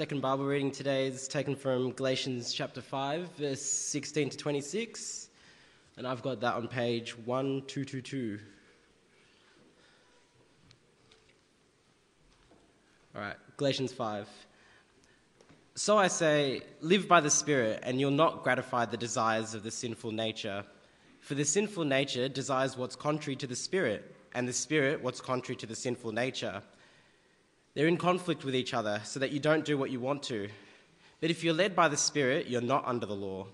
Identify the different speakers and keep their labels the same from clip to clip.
Speaker 1: Second Bible reading today is taken from Galatians chapter 5, verse 16 to 26, and I've got that on page 1222. All right, Galatians 5. So I say, live by the Spirit, and you'll not gratify the desires of the sinful nature. For the sinful nature desires what's contrary to the Spirit, and the Spirit what's contrary to the sinful nature. They're in conflict with each other so that you don't do what you want to. But if you're led by the Spirit, you're not under the law.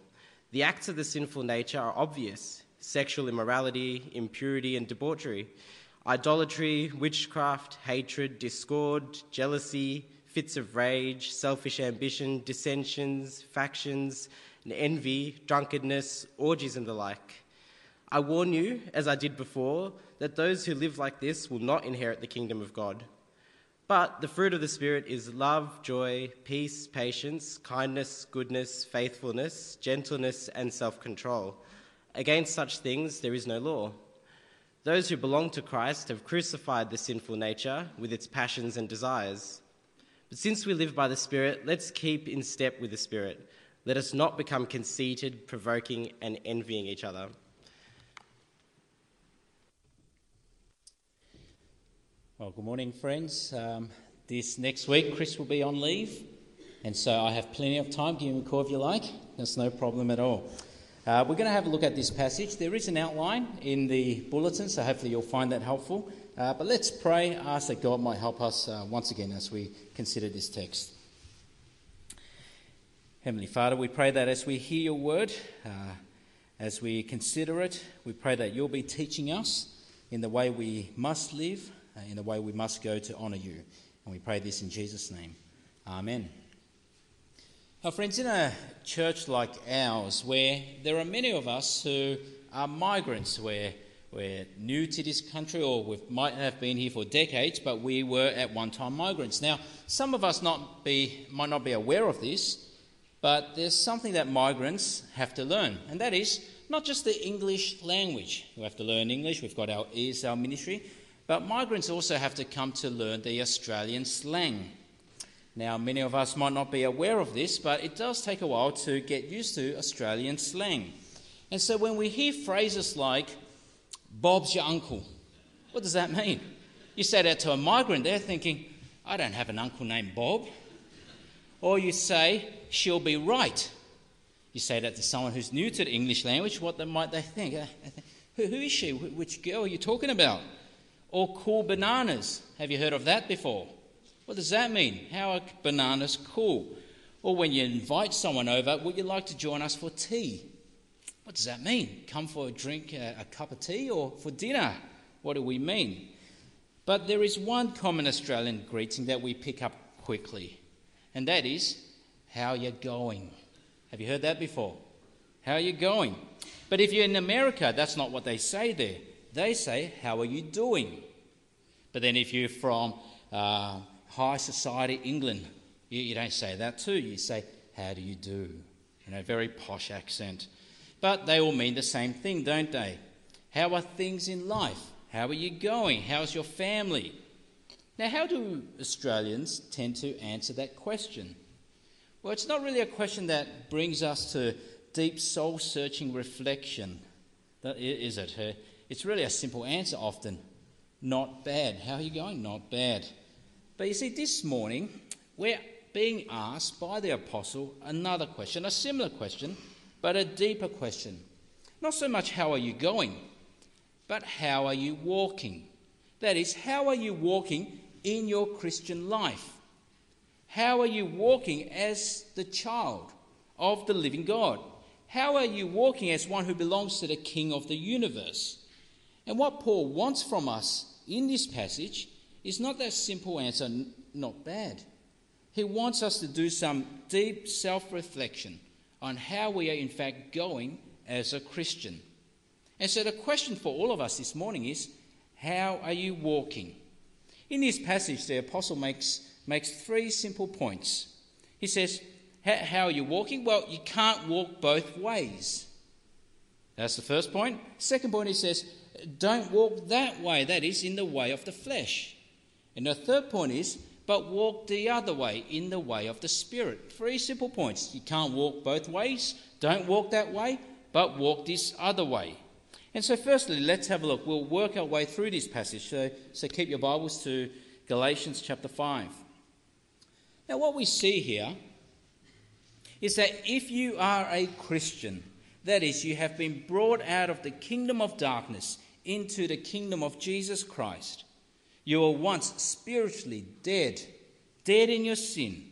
Speaker 1: The acts of the sinful nature are obvious sexual immorality, impurity, and debauchery, idolatry, witchcraft, hatred, discord, jealousy, fits of rage, selfish ambition, dissensions, factions, and envy, drunkenness, orgies, and the like. I warn you, as I did before, that those who live like this will not inherit the kingdom of God. But the fruit of the Spirit is love, joy, peace, patience, kindness, goodness, faithfulness, gentleness, and self control. Against such things there is no law. Those who belong to Christ have crucified the sinful nature with its passions and desires. But since we live by the Spirit, let's keep in step with the Spirit. Let us not become conceited, provoking, and envying each other.
Speaker 2: Well, good morning, friends. Um, this next week, Chris will be on leave, and so I have plenty of time. Give him a call if you like. That's no problem at all. Uh, we're going to have a look at this passage. There is an outline in the bulletin, so hopefully you'll find that helpful. Uh, but let's pray, ask that God might help us uh, once again as we consider this text. Heavenly Father, we pray that as we hear your word, uh, as we consider it, we pray that you'll be teaching us in the way we must live Uh, in the way we must go to honour you. And we pray this in Jesus' name. Amen. Our friends, in a church like ours, where there are many of us who are migrants, where we're new to this country or we might have been here for decades, but we were at one time migrants. Now, some of us not be, might not be aware of this, but there's something that migrants have to learn, and that is not just the English language. We have to learn English, we've got our ESL ministry, but migrants also have to come to learn the Australian slang. Now, many of us might not be aware of this, but it does take a while to get used to Australian slang. And so when we hear phrases like, Bob's your uncle, what does that mean? You say that to a migrant, they're thinking, I don't have an uncle named Bob. Or you say, she'll be right. You say that to someone who's new to the English language, what might they think? Uh, who is she? Which girl are you talking about? Or cool bananas. Have you heard of that before? What does that mean? How are bananas cool? Or when you invite someone over, would you like to join us for tea? What does that mean? Come for a drink, a, a cup of tea, or for dinner? What do we mean? But there is one common Australian greeting that we pick up quickly, and that is, How you going? Have you heard that before? How are you going? But if you're in America, that's not what they say there. They say, How are you doing? But then if you're from uh, high society England, you, you don't say that too. You say, How do you do? You know, very posh accent. But they all mean the same thing, don't they? How are things in life? How are you going? How's your family? Now, how do Australians tend to answer that question? Well, it's not really a question that brings us to deep soul searching reflection, is it? It's really a simple answer often. Not bad. How are you going? Not bad. But you see, this morning, we're being asked by the apostle another question, a similar question, but a deeper question. Not so much how are you going, but how are you walking? That is, how are you walking in your Christian life? How are you walking as the child of the living God? How are you walking as one who belongs to the King of the universe? And what Paul wants from us in this passage is not that simple answer, not bad. He wants us to do some deep self reflection on how we are in fact going as a Christian. And so the question for all of us this morning is how are you walking? In this passage, the apostle makes, makes three simple points. He says, How are you walking? Well, you can't walk both ways. That's the first point. Second point, he says, don't walk that way, that is, in the way of the flesh. And the third point is, but walk the other way, in the way of the Spirit. Three simple points. You can't walk both ways. Don't walk that way, but walk this other way. And so, firstly, let's have a look. We'll work our way through this passage. So, so keep your Bibles to Galatians chapter 5. Now, what we see here is that if you are a Christian, that is, you have been brought out of the kingdom of darkness into the kingdom of Jesus Christ, you were once spiritually dead, dead in your sin,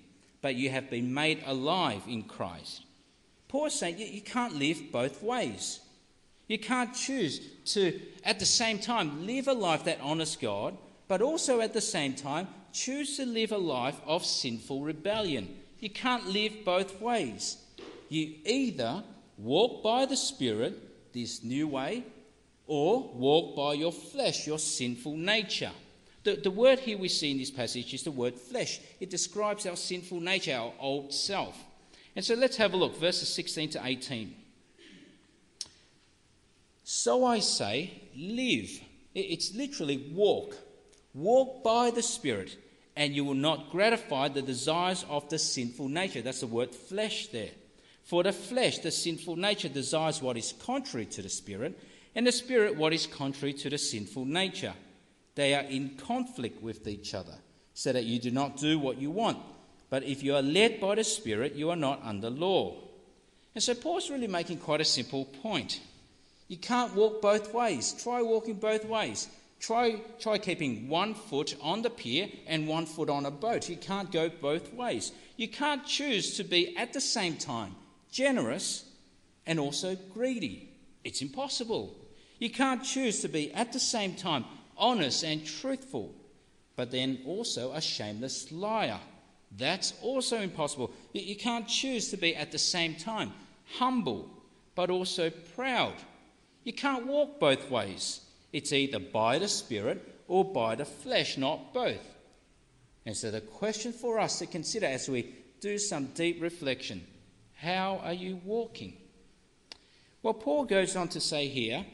Speaker 2: but you have been made alive in Christ. Paul is saying you can't live both ways. You can't choose to, at the same time, live a life that honours God, but also at the same time, choose to live a life of sinful rebellion. You can't live both ways. You either walk by the Spirit, this new way, or walk by your flesh, your sinful nature. The, the word here we see in this passage is the word flesh. It describes our sinful nature, our old self. And so let's have a look, verses 16 to 18. So I say, live. It's literally walk. Walk by the Spirit, and you will not gratify the desires of the sinful nature. That's the word flesh there. For the flesh, the sinful nature, desires what is contrary to the Spirit, and the Spirit what is contrary to the sinful nature. They are in conflict with each other, so that you do not do what you want. But if you are led by the Spirit, you are not under law. And so Paul's really making quite a simple point. You can't walk both ways. Try walking both ways. Try, try keeping one foot on the pier and one foot on a boat. You can't go both ways. You can't choose to be at the same time generous and also greedy. It's impossible. You can't choose to be at the same time honest and truthful, but then also a shameless liar. That's also impossible. You can't choose to be at the same time humble, but also proud. You can't walk both ways. It's either by the Spirit or by the flesh, not both. And so, the question for us to consider as we do some deep reflection how are you walking? Well, Paul goes on to say here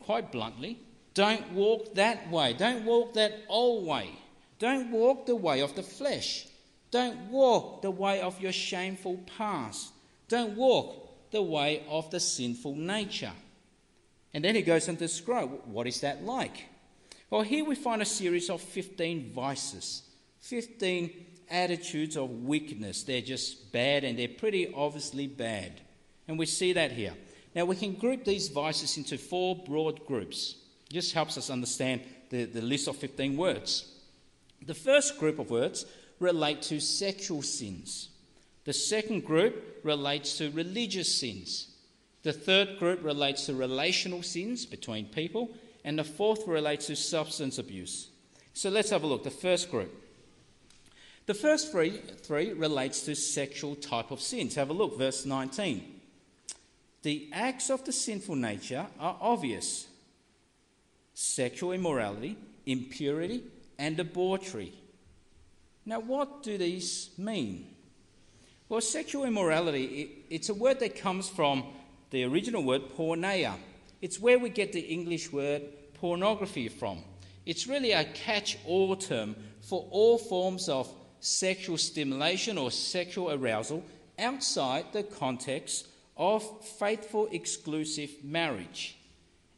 Speaker 2: quite bluntly, don't walk that way. Don't walk that old way. Don't walk the way of the flesh. Don't walk the way of your shameful past. Don't walk the way of the sinful nature. And then he goes on to describe what is that like? Well, here we find a series of 15 vices, 15 attitudes of weakness. They're just bad and they're pretty obviously bad. And we see that here. Now, we can group these vices into four broad groups. It just helps us understand the, the list of 15 words. The first group of words relate to sexual sins. The second group relates to religious sins. The third group relates to relational sins between people. And the fourth relates to substance abuse. So let's have a look. The first group. The first three, three relates to sexual type of sins. Have a look, verse 19. The acts of the sinful nature are obvious sexual immorality, impurity, and debauchery. Now, what do these mean? Well, sexual immorality, it, it's a word that comes from the original word porneia. It's where we get the English word pornography from. It's really a catch all term for all forms of sexual stimulation or sexual arousal outside the context of faithful exclusive marriage.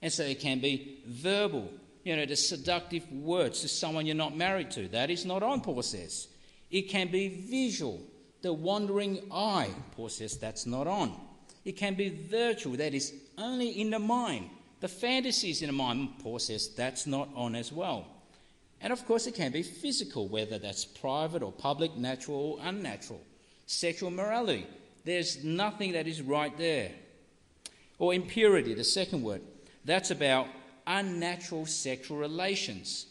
Speaker 2: And so it can be verbal, you know, the seductive words to someone you're not married to. That is not on, Paul says. It can be visual, the wandering eye. Paul says that's not on. It can be virtual, that is only in the mind. The fantasies in the mind, Paul says that's not on as well. And of course, it can be physical, whether that's private or public, natural or unnatural. Sexual morality, there's nothing that is right there. Or impurity, the second word, that's about unnatural sexual relations.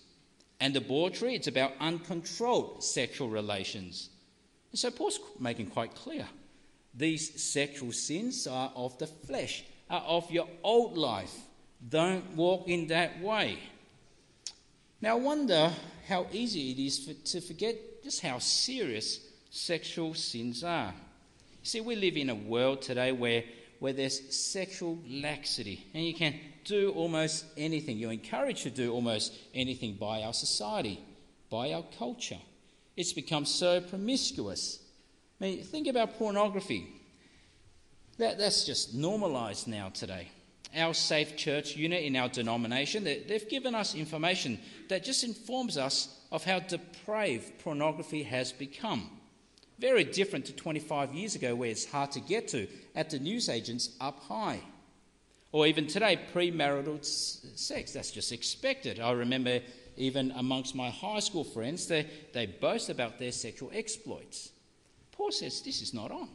Speaker 2: And debauchery, it's about uncontrolled sexual relations. And so Paul's making quite clear these sexual sins are of the flesh, are of your old life. Don't walk in that way. Now, I wonder how easy it is for, to forget just how serious sexual sins are. See, we live in a world today where, where there's sexual laxity, and you can do almost anything. You're encouraged to do almost anything by our society, by our culture. It's become so promiscuous. I mean, think about pornography. That, that's just normalized now today. Our safe church unit in our denomination, they, they've given us information that just informs us of how depraved pornography has become. Very different to 25 years ago, where it's hard to get to at the newsagents up high. Or even today, premarital sex, that's just expected. I remember even amongst my high school friends, they, they boast about their sexual exploits. Paul says this is not on.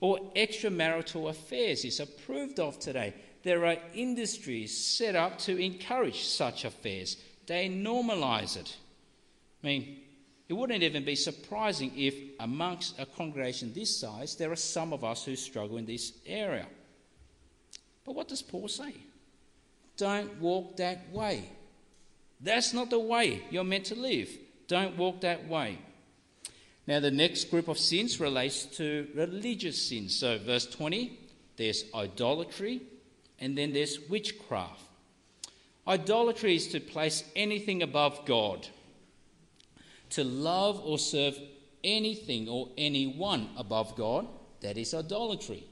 Speaker 2: Or extramarital affairs is approved of today. There are industries set up to encourage such affairs, they normalize it. I mean, it wouldn't even be surprising if, amongst a congregation this size, there are some of us who struggle in this area. But what does Paul say? Don't walk that way. That's not the way you're meant to live. Don't walk that way. Now, the next group of sins relates to religious sins. So, verse 20, there's idolatry, and then there's witchcraft. Idolatry is to place anything above God, to love or serve anything or anyone above God, that is idolatry.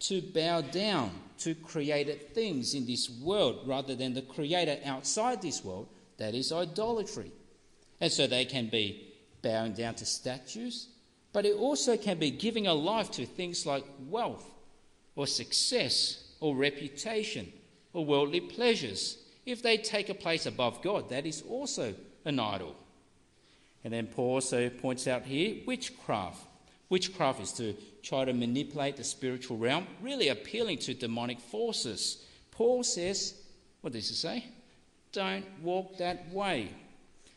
Speaker 2: To bow down to created things in this world rather than the creator outside this world, that is idolatry. And so they can be bowing down to statues, but it also can be giving a life to things like wealth or success or reputation or worldly pleasures. If they take a place above God, that is also an idol. And then Paul also points out here witchcraft. Witchcraft is to try to manipulate the spiritual realm, really appealing to demonic forces. Paul says, what does he say? Don't walk that way.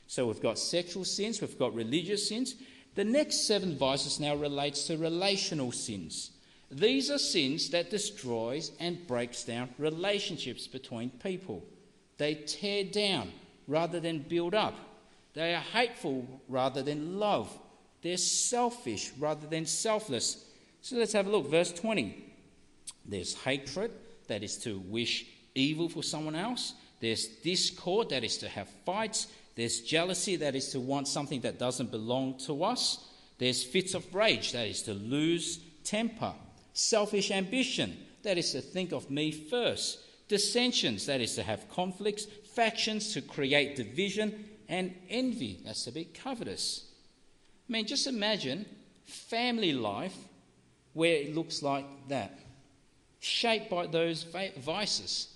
Speaker 2: So we've got sexual sins, we've got religious sins. The next seven vices now relates to relational sins. These are sins that destroys and breaks down relationships between people. They tear down rather than build up. They are hateful rather than love. They're selfish rather than selfless. So let's have a look. Verse 20. There's hatred, that is to wish evil for someone else. There's discord, that is to have fights. There's jealousy, that is to want something that doesn't belong to us. There's fits of rage, that is to lose temper. Selfish ambition, that is to think of me first. Dissensions, that is to have conflicts. Factions, to create division. And envy, that's to be covetous. I mean, just imagine family life where it looks like that, shaped by those vices.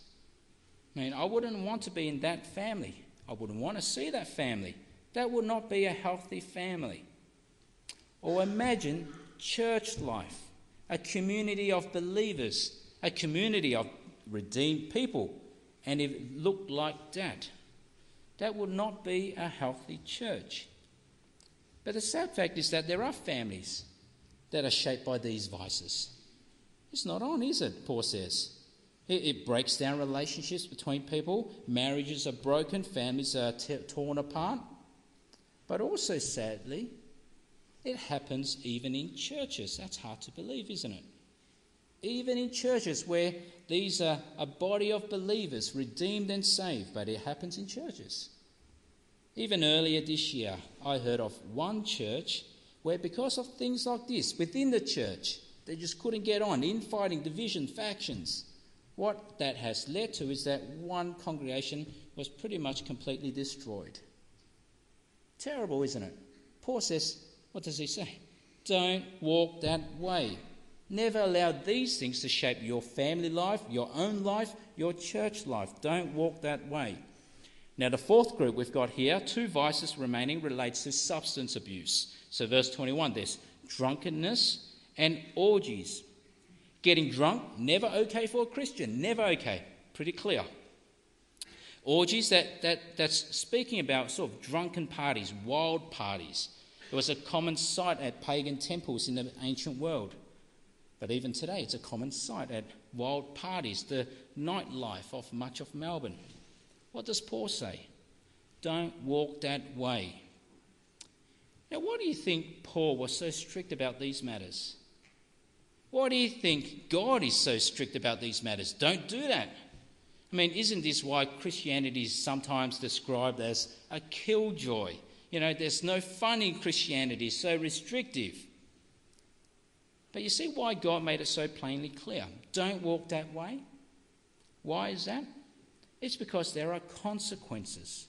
Speaker 2: I mean, I wouldn't want to be in that family. I wouldn't want to see that family. That would not be a healthy family. Or imagine church life, a community of believers, a community of redeemed people, and it looked like that, that would not be a healthy church. But the sad fact is that there are families that are shaped by these vices. It's not on, is it? Paul says. It, it breaks down relationships between people, marriages are broken, families are t- torn apart. But also, sadly, it happens even in churches. That's hard to believe, isn't it? Even in churches where these are a body of believers, redeemed and saved, but it happens in churches. Even earlier this year, I heard of one church where, because of things like this within the church, they just couldn't get on, infighting, division, factions. What that has led to is that one congregation was pretty much completely destroyed. Terrible, isn't it? Paul says, what does he say? Don't walk that way. Never allow these things to shape your family life, your own life, your church life. Don't walk that way. Now, the fourth group we've got here, two vices remaining, relates to substance abuse. So, verse 21, there's drunkenness and orgies. Getting drunk, never okay for a Christian, never okay. Pretty clear. Orgies, that, that, that's speaking about sort of drunken parties, wild parties. It was a common sight at pagan temples in the ancient world. But even today, it's a common sight at wild parties, the nightlife of much of Melbourne. What does Paul say? Don't walk that way. Now, why do you think Paul was so strict about these matters? Why do you think God is so strict about these matters? Don't do that. I mean, isn't this why Christianity is sometimes described as a killjoy? you know, there's no fun in Christianity, so restrictive. But you see why God made it so plainly clear. Don't walk that way. Why is that? It's because there are consequences,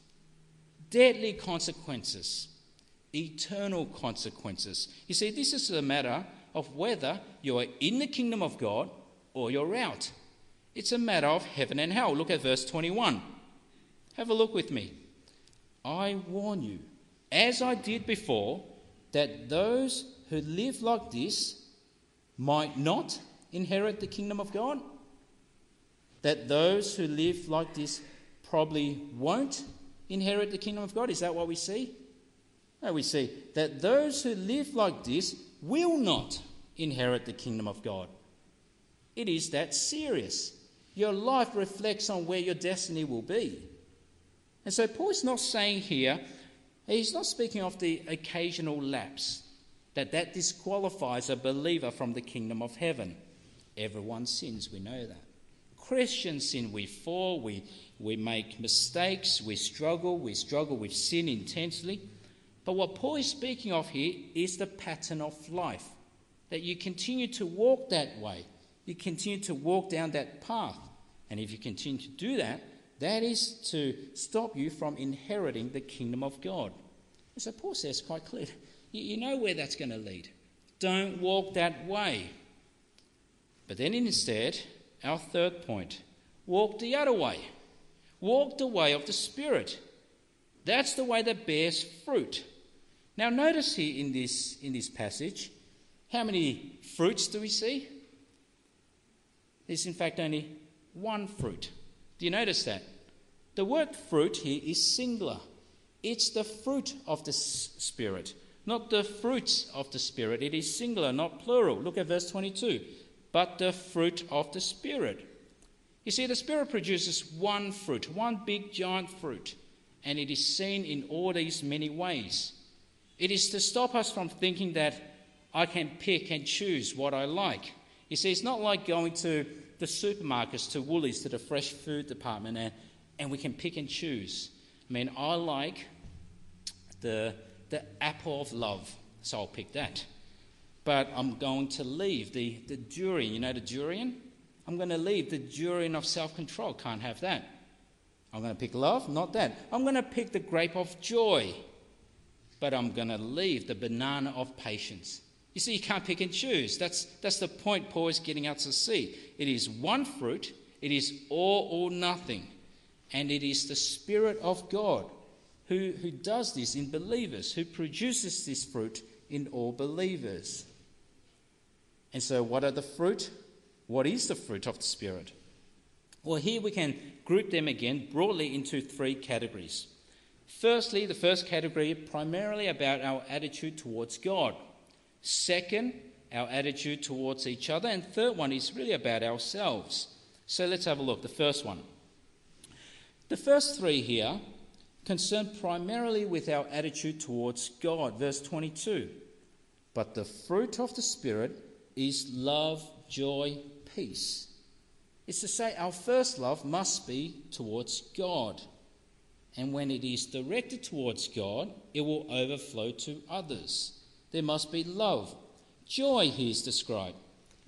Speaker 2: deadly consequences, eternal consequences. You see, this is a matter of whether you're in the kingdom of God or you're out. It's a matter of heaven and hell. Look at verse 21. Have a look with me. I warn you, as I did before, that those who live like this might not inherit the kingdom of God? That those who live like this probably won't inherit the kingdom of God? Is that what we see? No, we see that those who live like this will not inherit the kingdom of God. It is that serious. Your life reflects on where your destiny will be. And so Paul's not saying here, he's not speaking of the occasional lapse that that disqualifies a believer from the kingdom of heaven. Everyone sins, we know that. Christians sin, we fall, we, we make mistakes, we struggle, we struggle with sin intensely. But what Paul is speaking of here is the pattern of life. That you continue to walk that way, you continue to walk down that path. And if you continue to do that, that is to stop you from inheriting the kingdom of God. so Paul says quite clearly you know where that's going to lead. Don't walk that way. But then instead, our third point walk the other way. Walk the way of the Spirit. That's the way that bears fruit. Now, notice here in this, in this passage, how many fruits do we see? There's, in fact, only one fruit. Do you notice that? The word fruit here is singular. It's the fruit of the Spirit not the fruits of the Spirit. It is singular, not plural. Look at verse 22. But the fruit of the Spirit. You see, the Spirit produces one fruit, one big giant fruit, and it is seen in all these many ways. It is to stop us from thinking that I can pick and choose what I like. You see, it's not like going to the supermarkets, to Woolies, to the fresh food department, and, and we can pick and choose. I mean, I like the the apple of love. So I'll pick that. But I'm going to leave the, the durian. You know the durian? I'm going to leave the durian of self control. Can't have that. I'm going to pick love, not that. I'm going to pick the grape of joy, but I'm going to leave the banana of patience. You see, you can't pick and choose. That's, that's the point Paul is getting out to see. It is one fruit, it is all or nothing, and it is the Spirit of God who, who does this in believers, who produces this fruit in all believers. And so, what are the fruit? What is the fruit of the Spirit? Well, here we can group them again broadly into three categories. Firstly, the first category primarily about our attitude towards God. Second, our attitude towards each other. And third one is really about ourselves. So let's have a look. The first one. The first three here concerned primarily with our attitude towards God. Verse 22 But the fruit of the Spirit is love, joy, peace. It's to say our first love must be towards God. And when it is directed towards God, it will overflow to others. There must be love. Joy, here is described.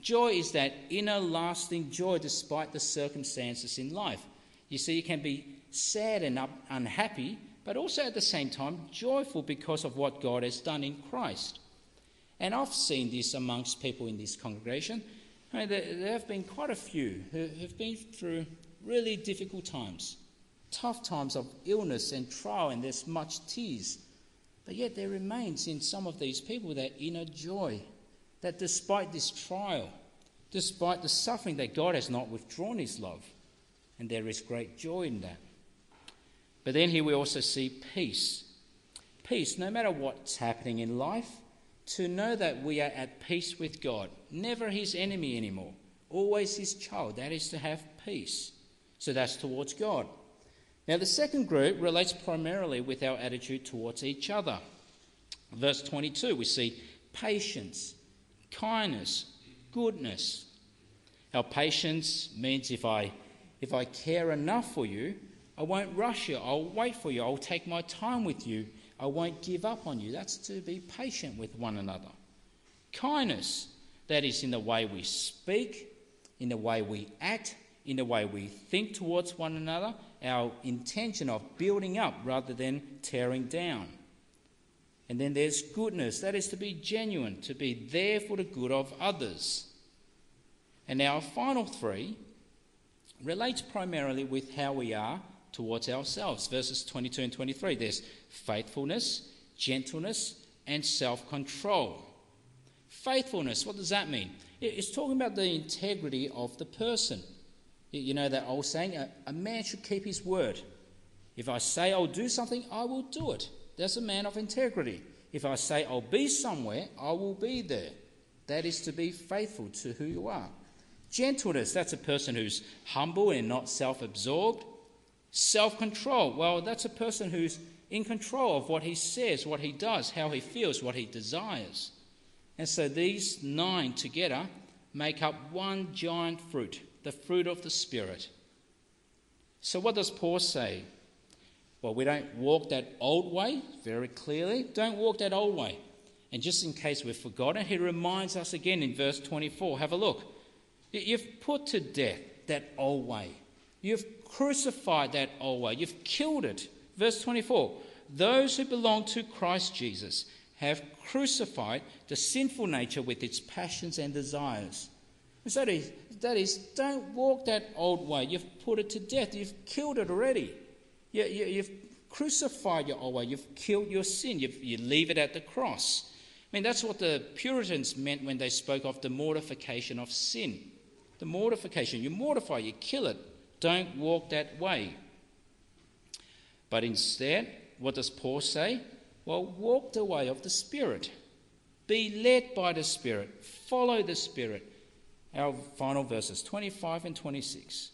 Speaker 2: Joy is that inner lasting joy despite the circumstances in life. You see, you can be sad and unhappy, but also at the same time joyful because of what God has done in Christ. And I've seen this amongst people in this congregation. I mean, there, have been quite a few who have been through really difficult times, tough times of illness and trial, and there's much tears. But yet there remains in some of these people that inner joy that despite this trial, despite the suffering, that God has not withdrawn his love. And there is great joy in that. But then here we also see peace. Peace, no matter what's happening in life, to know that we are at peace with God, never his enemy anymore, always his child. That is to have peace. So that's towards God. Now, the second group relates primarily with our attitude towards each other. Verse 22, we see patience, kindness, goodness. Our patience means if I, if I care enough for you, I won't rush you. I'll wait for you. I'll take my time with you. I won't give up on you. That's to be patient with one another. Kindness, that is in the way we speak, in the way we act, in the way we think towards one another, our intention of building up rather than tearing down. And then there's goodness, that is to be genuine, to be there for the good of others. And our final three relates primarily with how we are towards ourselves. Verses 22 and 23 there's faithfulness, gentleness, and self control. Faithfulness, what does that mean? It's talking about the integrity of the person. You know that old saying, a, man should keep his word. If I say I'll do something, I will do it. That's a man of integrity. If I say I'll be somewhere, I will be there. That is to be faithful to who you are. Gentleness, that's a person who's humble and not self absorbed. Self control, well, that's a person who's in control of what he says, what he does, how he feels, what he desires. And so these nine together make up one giant fruit, the fruit of the Spirit. So, what does Paul say? Well, we don't walk that old way very clearly. Don't walk that old way. And just in case we've forgotten, he reminds us again in verse 24. Have a look. You've put to death that old way. You've crucified that old way. You've killed it. Verse 24 Those who belong to Christ Jesus have crucified the sinful nature with its passions and desires. And so that is, that is, don't walk that old way. You've put it to death. You've killed it already. You, you, you've crucified your old way. You've killed your sin. You've, you leave it at the cross. I mean, that's what the Puritans meant when they spoke of the mortification of sin. The mortification. You mortify, you kill it. Don't walk that way. But instead, what does Paul say? Well, walk the way of the Spirit. Be led by the Spirit. Follow the Spirit. Our final verses 25 and 26.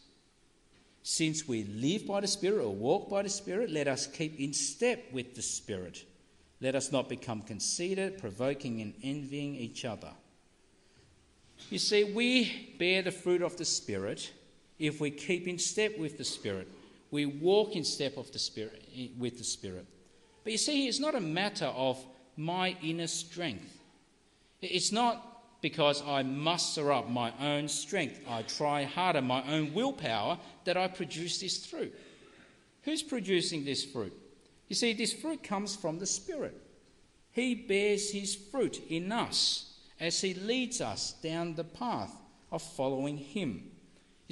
Speaker 2: Since we live by the Spirit or walk by the Spirit, let us keep in step with the Spirit. Let us not become conceited, provoking and envying each other. You see, we bear the fruit of the Spirit if we keep in step with the Spirit. We walk in step of the Spirit with the Spirit. But you see, it's not a matter of my inner strength. It's not because I muster up my own strength, I try harder, my own willpower, that I produce this fruit. Who's producing this fruit? You see, this fruit comes from the Spirit. He bears his fruit in us as he leads us down the path of following him.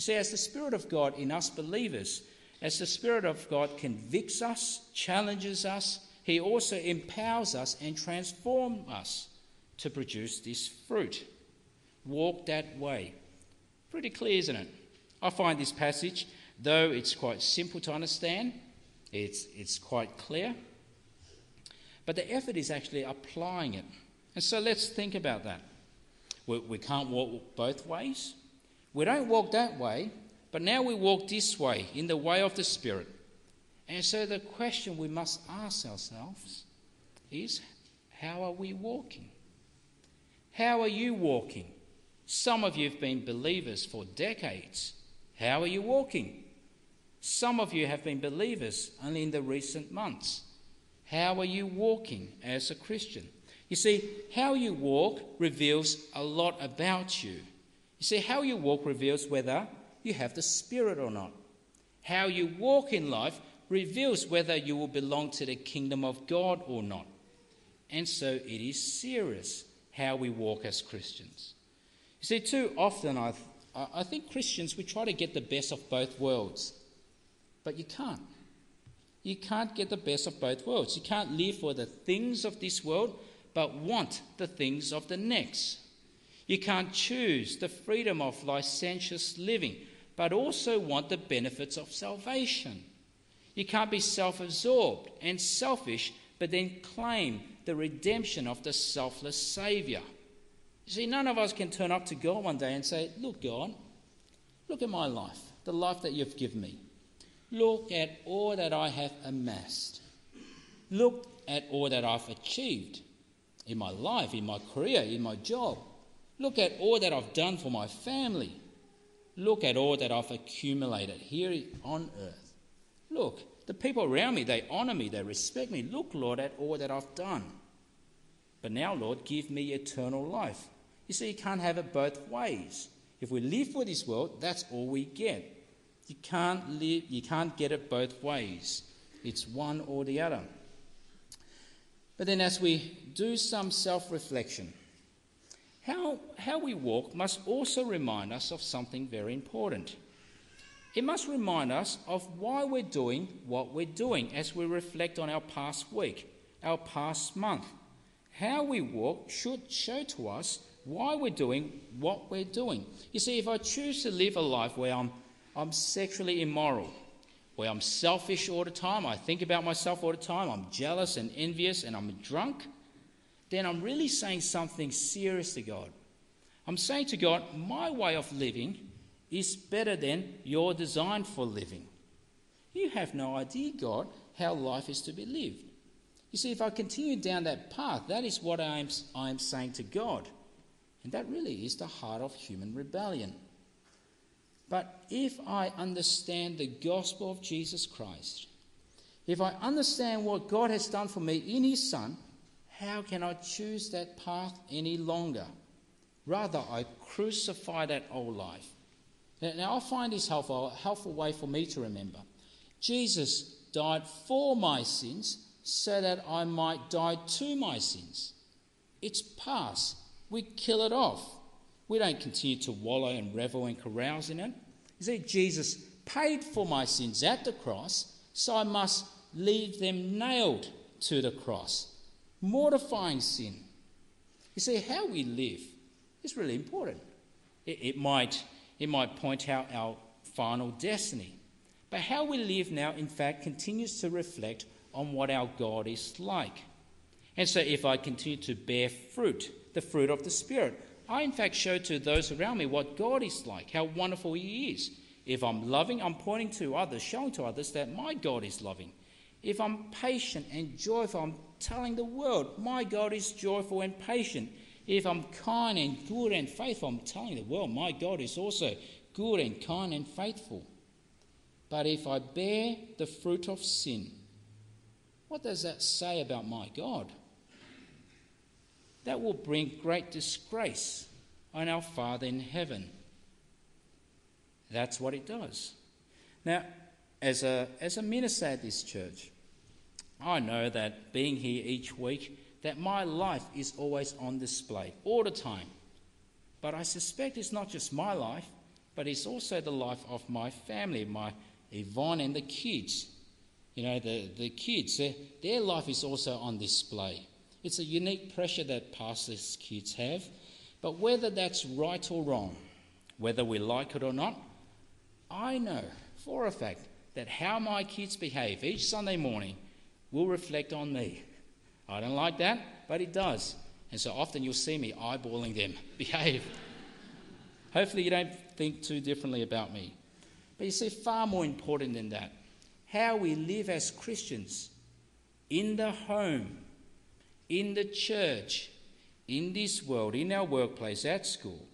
Speaker 2: You see, as the Spirit of God in us believers, as the Spirit of God convicts us, challenges us, he also empowers us and transforms us to produce this fruit. Walk that way. Pretty clear, isn't it? I find this passage, though it's quite simple to understand, it's, it's quite clear, but the effort is actually applying it. And so let's think about that. We, we can't walk both ways. We don't walk that way, but now we walk this way, in the way of the Spirit. And so the question we must ask ourselves is how are we walking? How are you walking? Some of you have been believers for decades. How are you walking? Some of you have been believers only in the recent months. How are you walking as a Christian? You see, how you walk reveals a lot about you. You see, how you walk reveals whether you have the Spirit or not. How you walk in life reveals whether you will belong to the kingdom of God or not. And so it is serious how we walk as Christians. You see, too often I, I think Christians, we try to get the best of both worlds, but you can't. You can't get the best of both worlds. You can't live for the things of this world, but want the things of the next. You can't choose the freedom of licentious living, but also want the benefits of salvation. You can't be self absorbed and selfish, but then claim the redemption of the selfless Saviour. You see, none of us can turn up to God one day and say, Look, God, look at my life, the life that you've given me. Look at all that I have amassed. Look at all that I've achieved in my life, in my career, in my job. Look at all that I've done for my family. Look at all that I've accumulated here on earth. Look, The people around me, they honor me, they respect me. Look, Lord, at all that I've done. But now, Lord, give me eternal life. You see, you can't have it both ways. If we live for this world, that's all we get. You can't live, you can't get it both ways. It's one or the other. But then, as we do some self reflection, how, how we walk must also remind us of something very important. It must remind us of why we're doing what we're doing as we reflect on our past week, our past month. How we walk should show to us why we're doing what we're doing. You see, if I choose to live a life where I'm, I'm sexually immoral, where I'm selfish all the time, I think about myself all the time, I'm jealous and envious, and I'm drunk, then I'm really saying something serious to God. I'm saying to God, my way of living is better than your design for living. You have no idea, God, how life is to be lived. You see, if I continue down that path, that is what I'm, I'm saying to God. And that really is the heart of human rebellion. But if I understand the gospel of Jesus Christ, if I understand what God has done for me in His Son, how can I choose that path any longer? Rather, I crucify that old life. Now, I find this helpful, helpful way for me to remember. Jesus died for my sins so that I might die to my sins. It's past. We kill it off. We don't continue to wallow and revel and carouse in it. You see, Jesus paid for my sins at the cross, so I must leave them nailed to the cross mortifying sin. You see, how we live is really important. It, it, might, it might point out our final destiny. But how we live now, in fact, continues to reflect on what our God is like. And so, if I continue to bear fruit, the fruit of the Spirit, I, in fact, show to those around me what God is like, how wonderful He is. If I'm loving, I'm pointing to others, showing to others that my God is loving. If I'm patient and joyful, I'm telling the world, my God is joyful and patient. If I'm kind and good and faithful, I'm telling the world, my God is also good and kind and faithful. But if I bear the fruit of sin, what does that say about my God? That will bring great disgrace on our Father in heaven. That's what it does. Now, as a, as a minister at this church, I know that being here each week, that my life is always on display, all the time. But I suspect it's not just my life, but it's also the life of my family, my Yvonne and the kids. You know, the, the kids, their, their life is also on display. It's a unique pressure that pastors' kids have. But whether that's right or wrong, whether we like it or not, I know for a fact that how my kids behave each Sunday morning will reflect on me. I don't like that, but it does. And so often you'll see me eyeballing them. Behave. Hopefully, you don't think too differently about me. But you see, far more important than that, how we live as Christians in the home, in the church, in this world, in our workplace, at school,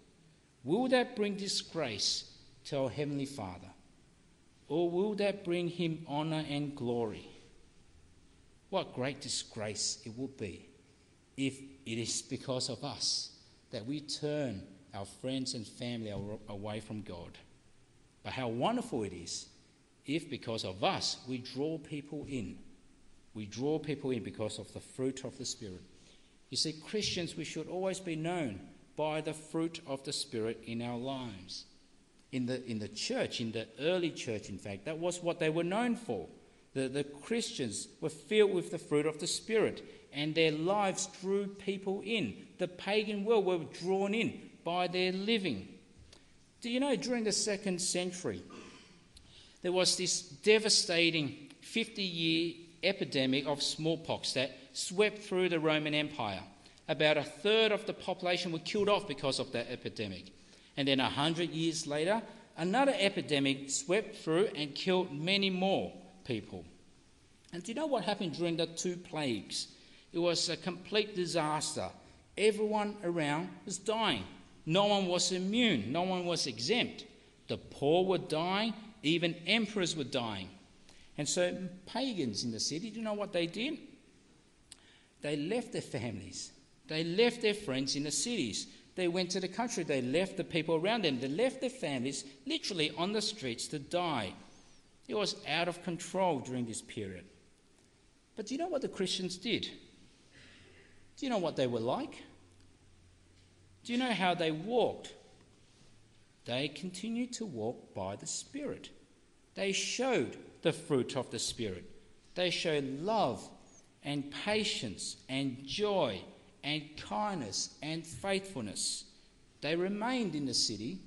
Speaker 2: will that bring disgrace to our Heavenly Father? Or will that bring Him honour and glory? What great disgrace it would be if it is because of us that we turn our friends and family away from God. But how wonderful it is if, because of us, we draw people in. We draw people in because of the fruit of the Spirit. You see, Christians, we should always be known by the fruit of the Spirit in our lives. In the, in the church, in the early church, in fact, that was what they were known for. The, the Christians were filled with the fruit of the Spirit, and their lives drew people in. The pagan world were drawn in by their living. Do you know, during the second century, there was this devastating 50 year epidemic of smallpox that swept through the Roman Empire. About a third of the population were killed off because of that epidemic. And then, a hundred years later, another epidemic swept through and killed many more people. And do you know what happened during the two plagues? It was a complete disaster. Everyone around was dying. No one was immune, no one was exempt. The poor were dying, even emperors were dying. And so, pagans in the city, do you know what they did? They left their families, they left their friends in the cities. They went to the country, they left the people around them, they left their families literally on the streets to die. It was out of control during this period. But do you know what the Christians did? Do you know what they were like? Do you know how they walked? They continued to walk by the Spirit. They showed the fruit of the Spirit. They showed love and patience and joy and kindness and faithfulness. They remained in the city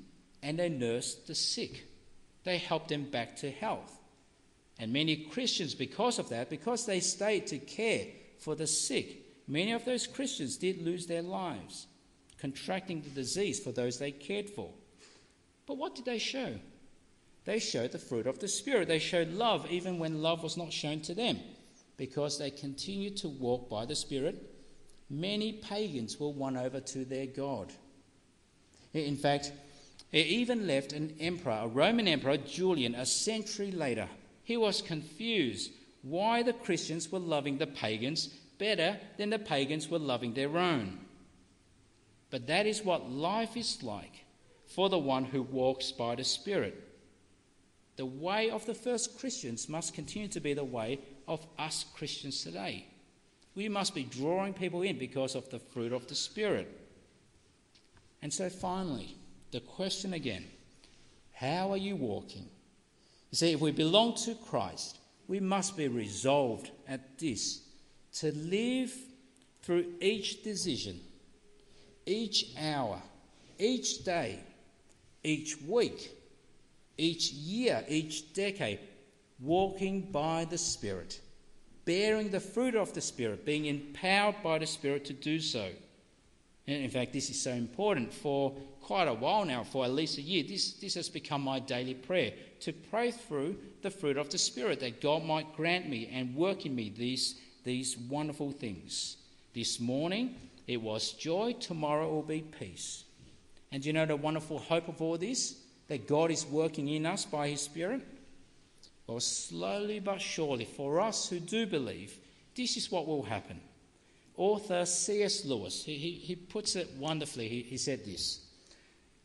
Speaker 2: and they nursed the sick. They helped them back to health. And many Christians, because of that, because they stayed to care for the sick, many of those Christians did lose their lives, contracting the disease for those they cared for. But what did they show? They showed the fruit of the Spirit. They showed love even when love was not shown to them, because they continued to walk by the Spirit many pagans were won over to their God. In fact, it even left an emperor, a Roman emperor, Julian, a century later. He was confused why the Christians were loving the pagans better than the pagans were loving their own. But that is what life is like for the one who walks by the Spirit. The way of the first Christians must continue to be the way of us Christians today. We must be drawing people in because of the fruit of the Spirit. And so, finally, the question again how are you walking? You see, if we belong to Christ, we must be resolved at this to live through each decision, each hour, each day, each week, each year, each decade, walking by the Spirit bearing the fruit of the Spirit, being empowered by the Spirit to do so. In fact, this is so important for quite a while now, for at least a year. This, this has become my daily prayer to pray through the fruit of the Spirit, that God might grant me and work in me these, these wonderful things. This morning, it was joy, tomorrow will be peace. And you know the wonderful hope of all this? That God is working in us by His Spirit? Well, slowly but surely, for us who do believe, this is what will happen. Author C.S. Lewis, he, he, he puts it wonderfully. He, he said this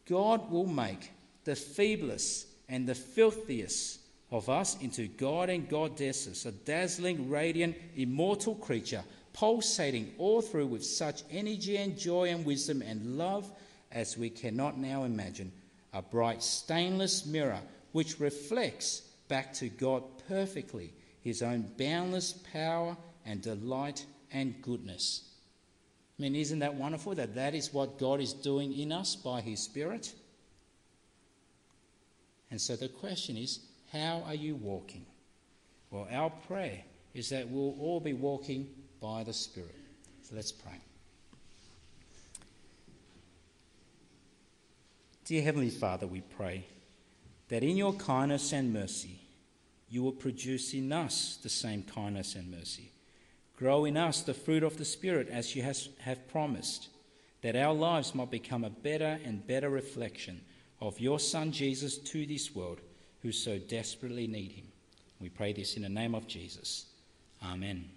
Speaker 2: God will make the feeblest and the filthiest of us into God and goddesses, a dazzling, radiant, immortal creature, pulsating all through with such energy and joy and wisdom and love as we cannot now imagine. A bright, stainless mirror which reflects back to God perfectly, his own boundless power and delight and goodness. I mean, isn't that wonderful that that is what God is doing in us by his Spirit? And so the question is, how are you walking? Well, our prayer is that we'll all be walking by the Spirit. So let's pray. Dear Heavenly Father, we pray that in your kindness and mercy, you will produce in us the same kindness and mercy. Grow in us the fruit of the Spirit as you has, have promised, that our lives might become a better and better reflection of your Son Jesus to this world who so desperately need him. We pray this in the name of Jesus. Amen.